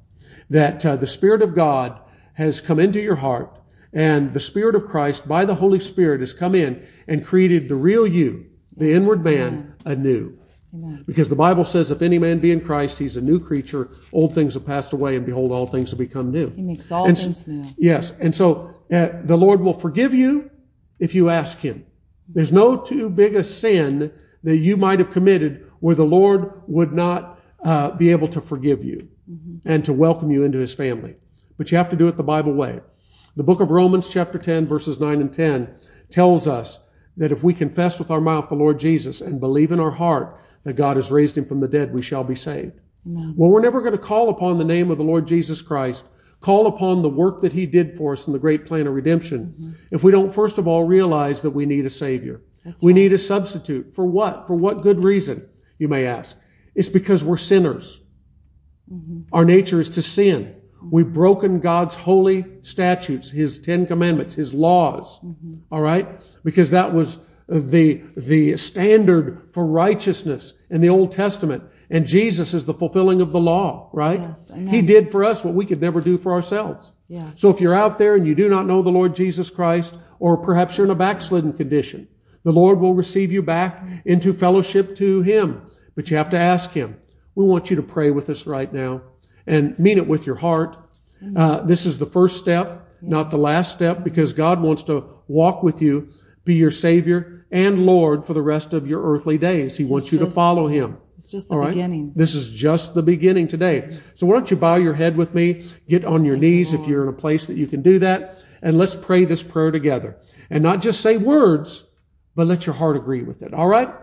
Speaker 1: That uh, the Spirit of God has come into your heart and the Spirit of Christ by the Holy Spirit has come in and created the real you, the inward man, anew.
Speaker 2: Amen.
Speaker 1: Because the Bible says, if any man be in Christ, he's a new creature. Old things have passed away, and behold, all things have become new.
Speaker 2: He makes all
Speaker 1: And so-
Speaker 2: things new.
Speaker 1: Yes. And so uh, the Lord will forgive you if you ask Him. There's no too big a sin that you might have committed where the Lord would not uh, be able to forgive you Mm-hmm. and to welcome you into His family. But you have to do it the Bible way. The book of Romans, chapter 10, verses 9 and 10, tells us that if we confess with our mouth the Lord Jesus and believe in our heart that God has raised him from the dead, we shall be saved. Well, we're never going to call upon the name of the Lord Jesus Christ, call upon the work that he did for us in the great plan of redemption, mm-hmm. if we don't first of all realize that we need a Savior. we need a substitute. For what? For what good reason, you may ask? It's because we're sinners. Mm-hmm. Our nature is to sin. We've broken God's holy statutes, His Ten Commandments, His laws. Mm-hmm. All right? Because that was the, the standard for righteousness in the Old Testament. And Jesus is the fulfilling of the law, right?
Speaker 2: Yes,
Speaker 1: he did for us what we could never do for ourselves.
Speaker 2: Yes.
Speaker 1: So if you're out there and you do not know the Lord Jesus Christ, or perhaps you're in a backslidden condition, the Lord will receive you back into fellowship to Him. But you have to ask Him. We want you to pray with us right now and mean it with your heart. Uh, this is the first step, not the last step, because God wants to walk with you, be your Savior and Lord for the rest of your earthly days. He wants you to follow Him.
Speaker 2: It's just the
Speaker 1: right?
Speaker 2: beginning.
Speaker 1: This is just the beginning today. So why don't you bow your head with me, get on your knees if you're in a place that you can do that, and let's pray this prayer together. And not just say words, but let your heart agree with it. All right?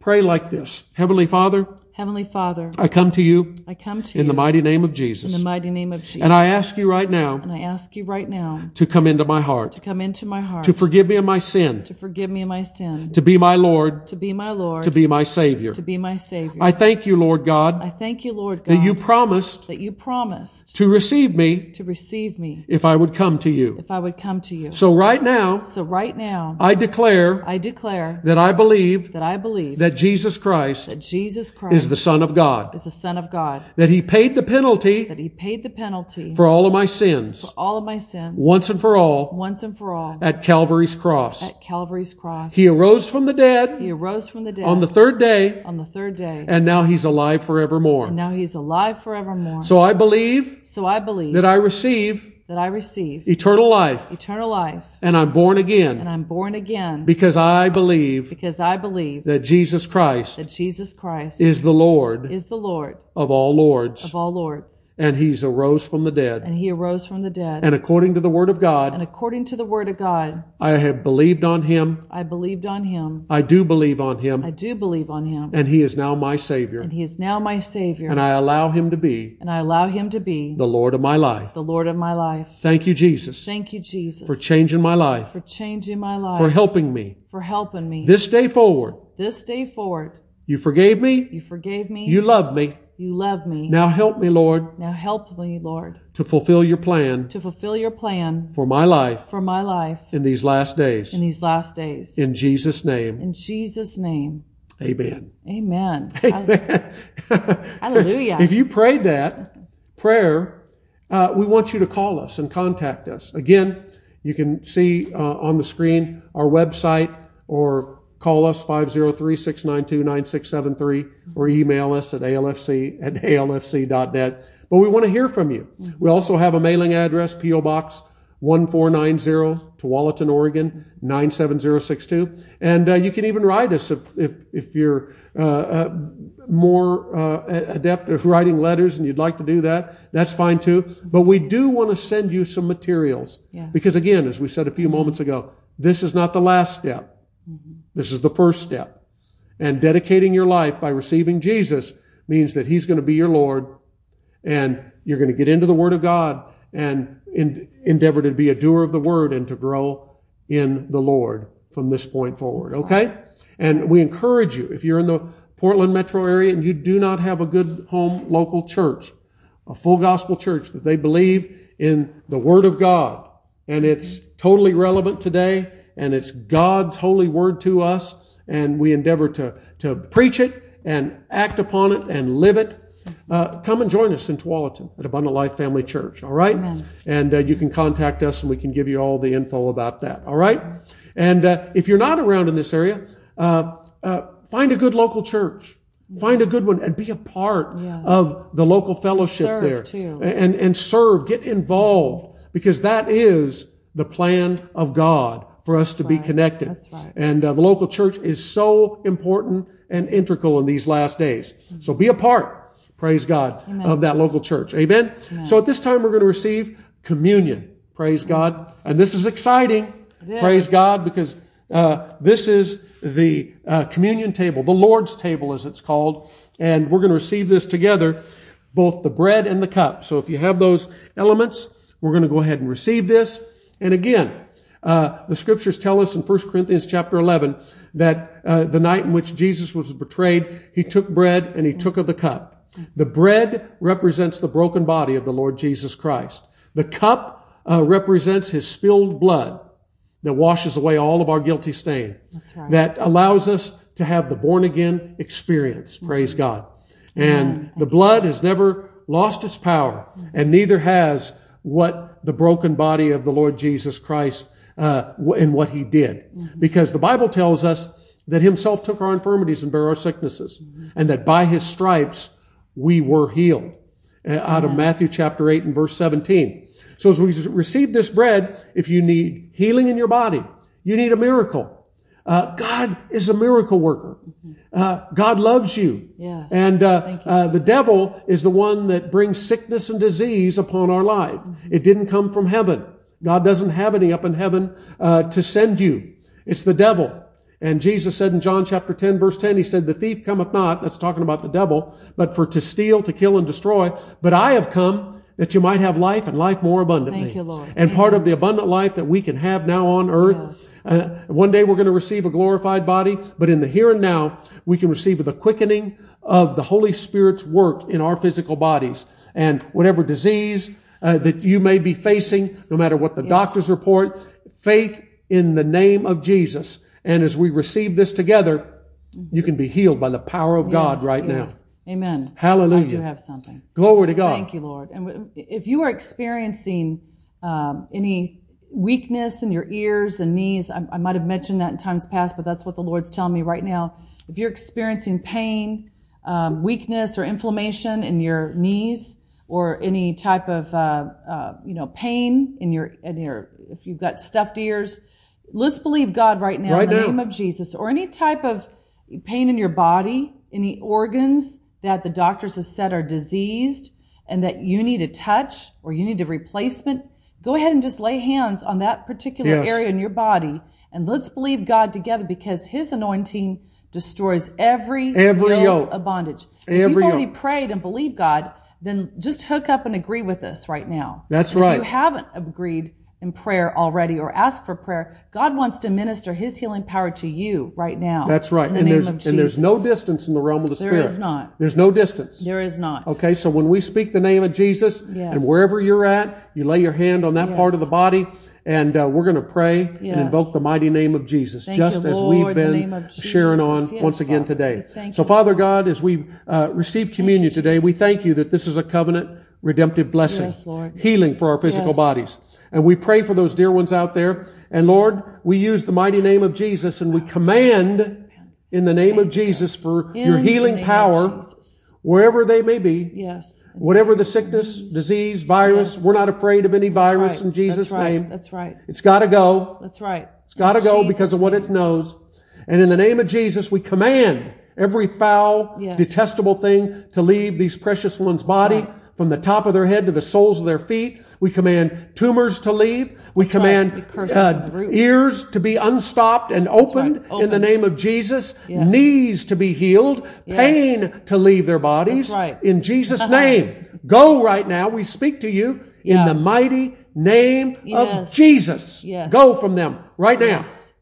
Speaker 1: Pray like this. Heavenly Father,
Speaker 2: Heavenly Father,
Speaker 1: I come to you
Speaker 2: I come to
Speaker 1: in
Speaker 2: you
Speaker 1: the mighty name of Jesus.
Speaker 2: in the mighty name of Jesus.
Speaker 1: And I ask you right now
Speaker 2: And I ask you right now
Speaker 1: to come into my heart,
Speaker 2: to come into my heart,
Speaker 1: to forgive me of my sin,
Speaker 2: to forgive me of my sin,
Speaker 1: to be my Lord,
Speaker 2: to be my Lord,
Speaker 1: to be my Savior.
Speaker 2: to be my Savior.
Speaker 1: I thank you, Lord God,
Speaker 2: I thank you, Lord God,
Speaker 1: that you promised
Speaker 2: that you promised
Speaker 1: to receive me
Speaker 2: to receive me
Speaker 1: if I would come to you.
Speaker 2: if I would come to you.
Speaker 1: So right now,
Speaker 2: So right now,
Speaker 1: I declare
Speaker 2: I declare
Speaker 1: that I believe
Speaker 2: that I believe
Speaker 1: that Jesus Christ
Speaker 2: that Jesus Christ
Speaker 1: is the Son of God,
Speaker 2: is the Son of God,
Speaker 1: that He paid the penalty
Speaker 2: that He paid the penalty
Speaker 1: for all of my sins.
Speaker 2: For all of my sins.
Speaker 1: Once and for all.
Speaker 2: Once and for all.
Speaker 1: At Calvary's cross.
Speaker 2: at Calvary's cross.
Speaker 1: He arose from the dead
Speaker 2: He arose from the dead
Speaker 1: on the third day,
Speaker 2: on the third day,
Speaker 1: and now He's alive forevermore.
Speaker 2: and now He's alive forevermore.
Speaker 1: So I believe
Speaker 2: So I believe
Speaker 1: that I receive
Speaker 2: that I receive
Speaker 1: eternal life.
Speaker 2: eternal life
Speaker 1: and I'm born again.
Speaker 2: and I'm born again
Speaker 1: because I believe
Speaker 2: because I believe
Speaker 1: that Jesus Christ
Speaker 2: that Jesus Christ
Speaker 1: is the Lord
Speaker 2: is the Lord
Speaker 1: of all lords
Speaker 2: of all lords,
Speaker 1: and He's arose from the dead.
Speaker 2: and He arose from the dead.
Speaker 1: And according to the Word of God.
Speaker 2: And according to the Word of God,
Speaker 1: I have believed on Him.
Speaker 2: I believed on Him.
Speaker 1: I do believe on Him.
Speaker 2: I do believe on Him.
Speaker 1: and he is now my Savior.
Speaker 2: And He is now my Savior.
Speaker 1: And I allow him to be
Speaker 2: And I allow Him to be
Speaker 1: the Lord of my life.
Speaker 2: the Lord of my life.
Speaker 1: Thank you, Jesus,
Speaker 2: Thank you, Jesus,
Speaker 1: for changing my life,
Speaker 2: for changing my life,
Speaker 1: for helping me.
Speaker 2: for helping me.
Speaker 1: This day forward,
Speaker 2: this day forward,
Speaker 1: you forgave me,
Speaker 2: you forgave me.
Speaker 1: you loved me.
Speaker 2: You love me.
Speaker 1: Now help me, Lord,
Speaker 2: Now help me, Lord,
Speaker 1: to fulfill your plan
Speaker 2: to fulfill your plan
Speaker 1: for my life
Speaker 2: for my life
Speaker 1: in these last days.
Speaker 2: in these last days.
Speaker 1: In Jesus' name,
Speaker 2: In Jesus' name,
Speaker 1: amen.
Speaker 2: amen.
Speaker 1: Hallelujah.
Speaker 2: Hallelujah.
Speaker 1: If you prayed that prayer, uh, we want you to call us and contact us. Again, you can see uh, on the screen our website or call us 503-692-9673 or email us at alfc at alfc.net. But we want to hear from you. We also have a mailing address, P.O. Box 1490, Tualatin, Oregon 97062. And uh, you can even write us if, if, if you're uh, uh, more uh, adept at writing letters and you'd like to do that. That's fine too. But we do want to send you some materials.
Speaker 2: Yeah.
Speaker 1: Because again, as we said a few moments ago, this is not the last step. This is the first step. And dedicating your life by receiving Jesus means that He's going to be your Lord and you're going to get into the Word of God and in, endeavor to be a doer of the Word and to grow in the Lord from this point forward. Okay? And we encourage you, if you're in the Portland metro area and you do not have a good home local church, a full gospel church that they believe in the Word of God and it's totally relevant today and it's God's holy Word to us and we endeavor to, to preach it and act upon it and live it. Uh, come and join us in Tualatin at Abundant Life Family Church. All right, and uh, you can contact us, and we can give you all the info about that. All right, and uh, if you're not around in this area, uh, uh, find a good local church. Find a good one and be a part
Speaker 2: Yes.
Speaker 1: of the local fellowship
Speaker 2: serve,
Speaker 1: there,
Speaker 2: too.
Speaker 1: and and serve. Get involved because that is the plan of God for us to be connected.
Speaker 2: That's right.
Speaker 1: And uh, the local church is so important and integral in these last days. So be a part, praise God, of that local church. Amen? So at this time, we're going to receive communion. Praise God. And this is exciting.
Speaker 2: It
Speaker 1: Praise
Speaker 2: is.
Speaker 1: God because uh, this is the uh, communion table, the Lord's table as it's called. And we're going to receive this together, both the bread and the cup. So if you have those elements, we're going to go ahead and receive this. And again, Uh, the scriptures tell us in 1 Corinthians chapter 11 that uh, the night in which Jesus was betrayed, he took bread and he took of the cup. The bread represents the broken body of the Lord Jesus Christ. The cup uh, represents his spilled blood that washes away all of our guilty stain.
Speaker 2: right.
Speaker 1: That allows us to have the born again experience. Praise God. And the blood has never lost its power, and neither has what the broken body of the Lord Jesus Christ uh, and what he did. Because the Bible tells us that himself took our infirmities and bare our sicknesses, and that by his stripes we were healed. Uh, out of Matthew chapter 8 and verse 17. So as we receive this bread, if you need healing in your body, you need a miracle. Uh, God is a miracle worker. Uh, God loves you.
Speaker 2: Yes.
Speaker 1: And uh,
Speaker 2: you,
Speaker 1: uh, the devil is the one that brings sickness and disease upon our life.
Speaker 2: Mm-hmm.
Speaker 1: It didn't come from heaven. God doesn't have any up in heaven uh, to send you. It's the devil. And Jesus said in John chapter 10 verse 10, he said, the thief cometh not, that's talking about the devil, but for to steal, to kill, and destroy. But I have come that you might have life and life more abundantly.
Speaker 2: Thank you, Lord.
Speaker 1: And part of the abundant life that we can have now on earth,
Speaker 2: Yes.
Speaker 1: uh, one day we're going to receive a glorified body, but in the here and now, we can receive the quickening of the Holy Spirit's work in our physical bodies. And whatever disease uh, that you may be facing, no matter what the doctors report, faith in the name of Jesus. And as we receive this together, you can be healed by the power of God right
Speaker 2: yes. Amen.
Speaker 1: Hallelujah.
Speaker 2: I do have something.
Speaker 1: Glory to God.
Speaker 2: Thank you, Lord. And if you are experiencing um, any weakness in your ears and knees, I, I might have mentioned that in times past, but that's what the Lord's telling me right now. If you're experiencing pain, um, weakness, or inflammation in your knees, or any type of uh, uh, you know pain in your in your if you've got stuffed ears, let's believe God right now
Speaker 1: Right
Speaker 2: in the
Speaker 1: now.
Speaker 2: name of Jesus, or any type of pain in your body, any organs that the doctors have said are diseased and that you need a touch or you need a replacement, go ahead and just lay hands on that particular
Speaker 1: Yes.
Speaker 2: area in your body and let's believe God together because his anointing destroys every,
Speaker 1: Every yoke.
Speaker 2: of bondage. if you've already
Speaker 1: yoke.
Speaker 2: prayed and believed God, then just hook up and agree with us right now.
Speaker 1: That's right.
Speaker 2: If you haven't agreed in prayer already or ask for prayer, God wants to minister his healing power to you right now.
Speaker 1: That's right.
Speaker 2: The
Speaker 1: And there's, and there's no distance in the realm of the
Speaker 2: There
Speaker 1: Spirit.
Speaker 2: is not.
Speaker 1: There's no distance.
Speaker 2: There is not.
Speaker 1: Okay, so when we speak the name of Jesus,
Speaker 2: Yes.
Speaker 1: and wherever you're at, you lay your hand on that part of the body, and uh, we're going to pray and invoke the mighty name of Jesus,
Speaker 2: Thank
Speaker 1: just
Speaker 2: you,
Speaker 1: as
Speaker 2: Lord,
Speaker 1: we've been sharing on
Speaker 2: Yes,
Speaker 1: once again
Speaker 2: Father.
Speaker 1: today. So,
Speaker 2: you.
Speaker 1: Father God, as we uh, receive communion today, we thank you that this is a covenant redemptive blessing,
Speaker 2: Yes,
Speaker 1: healing for our physical
Speaker 2: Yes.
Speaker 1: bodies. And we pray for those dear ones out there. And Lord, we use the mighty name of Jesus and we command in the name of Jesus for
Speaker 2: In
Speaker 1: your healing power wherever they may be,
Speaker 2: Yes.
Speaker 1: whatever the sickness, disease, virus,
Speaker 2: Yes.
Speaker 1: we're not afraid of any virus
Speaker 2: Right.
Speaker 1: in Jesus'
Speaker 2: That's right.
Speaker 1: name.
Speaker 2: That's right.
Speaker 1: It's got to go.
Speaker 2: That's right.
Speaker 1: It's got to go
Speaker 2: Jesus'
Speaker 1: because of what it knows. And in the name of Jesus, we command every foul,
Speaker 2: Yes.
Speaker 1: detestable thing to leave these precious ones' body
Speaker 2: right.
Speaker 1: from the top of their head to the soles of their feet. We command tumors to leave. We
Speaker 2: right.
Speaker 1: command
Speaker 2: We curse it from
Speaker 1: uh, ears to be unstopped and opened
Speaker 2: right.
Speaker 1: in the name of Jesus.
Speaker 2: Yes.
Speaker 1: Knees to be healed.
Speaker 2: Yes.
Speaker 1: Pain to leave their bodies.
Speaker 2: Right.
Speaker 1: In Jesus' name. Go right now. We speak to you in the mighty name of Jesus.
Speaker 2: Yes.
Speaker 1: Go from them right now.
Speaker 2: Yes.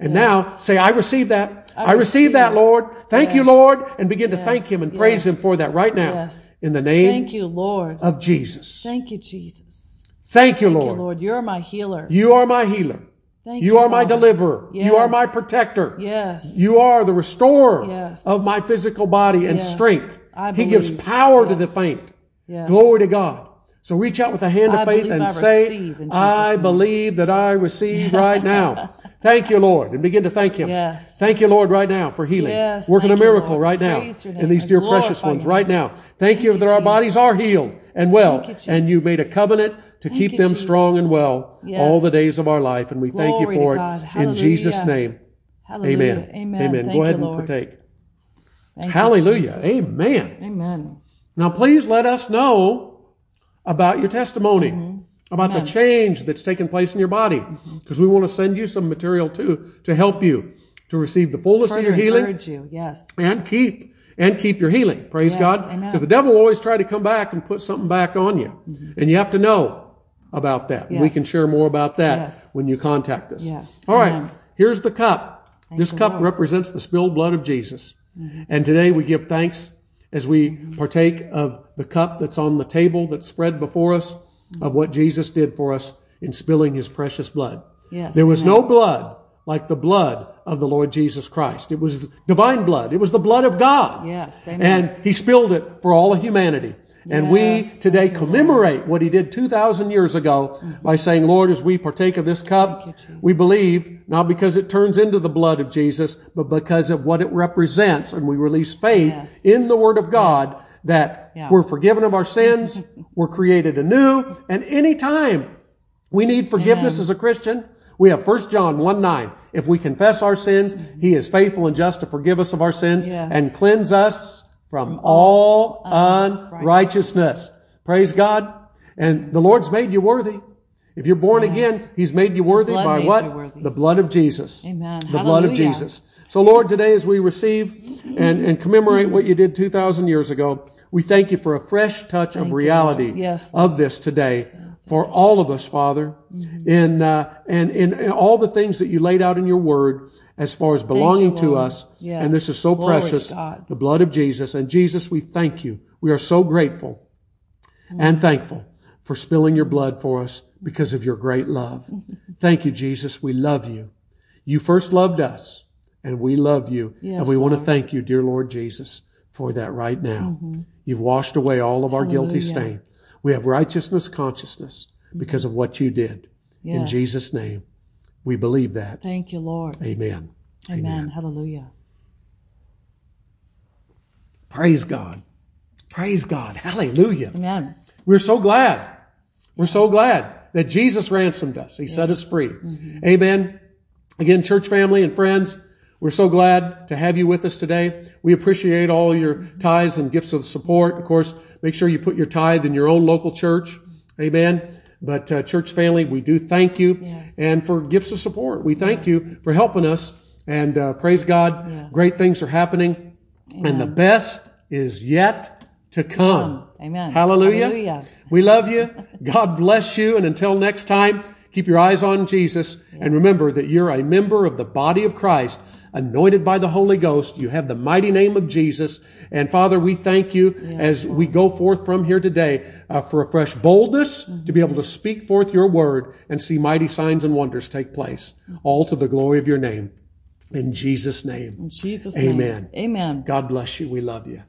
Speaker 1: And
Speaker 2: Yes.
Speaker 1: now say, I receive that. I,
Speaker 2: I
Speaker 1: receive that. Lord. Thank you, Lord. And begin to thank Him and praise Him for that right now.
Speaker 2: Yes.
Speaker 1: In the name
Speaker 2: Thank you, Lord.
Speaker 1: of Jesus.
Speaker 2: Thank you, Jesus.
Speaker 1: Thank you,
Speaker 2: Thank
Speaker 1: Lord.
Speaker 2: you, Lord. You're my healer.
Speaker 1: You are my healer.
Speaker 2: Thank
Speaker 1: You
Speaker 2: you,
Speaker 1: are my
Speaker 2: Father.
Speaker 1: deliverer. You are my protector.
Speaker 2: Yes.
Speaker 1: You are the restorer
Speaker 2: Yes.
Speaker 1: of my physical body and
Speaker 2: Yes.
Speaker 1: strength.
Speaker 2: I
Speaker 1: He gives power to the faint.
Speaker 2: Yes.
Speaker 1: Glory to God. So reach out with a hand of
Speaker 2: I
Speaker 1: faith and
Speaker 2: I
Speaker 1: say, I
Speaker 2: name."
Speaker 1: believe that I receive right now. Thank you, Lord. And begin to thank Him.
Speaker 2: Yes.
Speaker 1: Thank you, Lord, right now for healing.
Speaker 2: Yes,
Speaker 1: Working a
Speaker 2: thank you,
Speaker 1: miracle right now in these dear precious ones right now. Thank you
Speaker 2: Thank
Speaker 1: that
Speaker 2: you,
Speaker 1: our bodies are healed and well.
Speaker 2: You,
Speaker 1: and you made a covenant to
Speaker 2: Thank
Speaker 1: keep
Speaker 2: you,
Speaker 1: them
Speaker 2: Jesus.
Speaker 1: strong and well
Speaker 2: Yes.
Speaker 1: all the days of our life. And we thank you for it in Jesus' name.
Speaker 2: Hallelujah.
Speaker 1: Amen.
Speaker 2: Amen.
Speaker 1: Amen.
Speaker 2: Thank
Speaker 1: Go ahead and partake.
Speaker 2: Thank
Speaker 1: Hallelujah. Amen.
Speaker 2: Amen.
Speaker 1: Now, please let us know about your testimony,
Speaker 2: Mm-hmm.
Speaker 1: About the change that's taken place in your body, because we want to send you some material too to help you to receive the fullness of your healing
Speaker 2: encourage you. Yes.
Speaker 1: and keep and keep your healing. Praise
Speaker 2: Yes,
Speaker 1: God,
Speaker 2: amen.
Speaker 1: because the devil will always try to come back and put something back on you,
Speaker 2: Mm-hmm.
Speaker 1: and you have to know about that.
Speaker 2: Yes.
Speaker 1: We can share more about that
Speaker 2: Yes.
Speaker 1: when you contact us.
Speaker 2: Yes.
Speaker 1: All right.
Speaker 2: Amen.
Speaker 1: Here's the cup. this
Speaker 2: you,
Speaker 1: cup
Speaker 2: Lord. Mm-hmm.
Speaker 1: represents the spilled blood of Jesus. And today we give thanks as we partake of the cup that's on the table that's spread before us of what Jesus did for us in spilling his precious blood.
Speaker 2: Yes,
Speaker 1: There was
Speaker 2: amen.
Speaker 1: no blood like the blood of the Lord Jesus Christ. It was divine blood. It was the blood of God.
Speaker 2: Yes, amen.
Speaker 1: And he spilled it for all of humanity. And we today commemorate what he did 2,000 years ago mm-hmm. by saying, Lord, as we partake of this cup,
Speaker 2: you,
Speaker 1: we believe not because it turns into the blood of Jesus, but because of what it represents. And we release faith
Speaker 2: Yes.
Speaker 1: in the Word of God that
Speaker 2: Yeah.
Speaker 1: we're forgiven of our sins, we're created anew, and anytime we need forgiveness
Speaker 2: Amen.
Speaker 1: as a Christian, we have 1 John 1 9. If we confess our sins, mm-hmm. He is faithful and just to forgive us of our sins
Speaker 2: Yes.
Speaker 1: and cleanse us from all unrighteousness. Praise God. And the Lord's made you worthy. If you're born again, He's made you worthy by what?
Speaker 2: worthy.
Speaker 1: The blood of Jesus.
Speaker 2: Amen.
Speaker 1: The blood of Jesus. So Lord, today as we receive and, and commemorate what you did 2,000 years ago, we thank you for a fresh touch of reality
Speaker 2: Yes,
Speaker 1: of this today for all of us, Father,
Speaker 2: Mm-hmm.
Speaker 1: in, uh, and in, in all the things that you laid out in your word as far as belonging to us.
Speaker 2: Yes.
Speaker 1: And this is so
Speaker 2: Glory
Speaker 1: precious, the blood of Jesus. And Jesus, we thank you. We are so grateful
Speaker 2: Mm-hmm.
Speaker 1: and thankful for spilling your blood for us because of your great love. Thank you, Jesus. We love you. You first loved us and we love you.
Speaker 2: Yes,
Speaker 1: and we want to thank you, dear Lord Jesus, for that right now. You've washed away all of our guilty
Speaker 2: Mm-hmm.
Speaker 1: Stain. We have righteousness consciousness because of what you did. In Jesus' name, we believe that.
Speaker 2: Thank you, Lord.
Speaker 1: Amen.
Speaker 2: Amen. Hallelujah.
Speaker 1: Praise God. Praise God. Hallelujah.
Speaker 2: Amen.
Speaker 1: We're so glad. We're so glad that Jesus ransomed us. He set us free. Amen. Again, church family and friends, we're so glad to have you with us today. We appreciate all your tithes and gifts of support. Of course, make sure you put your tithe in your own local church. Amen. But uh, church family, we do thank you
Speaker 2: Yes.
Speaker 1: and for gifts of support. We thank you for helping us and uh, praise God.
Speaker 2: Yes.
Speaker 1: Great things are happening and the best is yet to come.
Speaker 2: Amen.
Speaker 1: Hallelujah.
Speaker 2: Hallelujah.
Speaker 1: We love you. God bless you. And until next time, keep your eyes on Jesus. And remember that you're a member of the body of Christ, anointed by the Holy Ghost. You have the mighty name of Jesus. And Father, we thank you as we go forth from here today uh, for a fresh boldness to be able to speak forth your word and see mighty signs and wonders take place, all to the glory of your name. In Jesus' name.
Speaker 2: In Jesus'
Speaker 1: Amen.
Speaker 2: name. Amen.
Speaker 1: God bless you. We love you.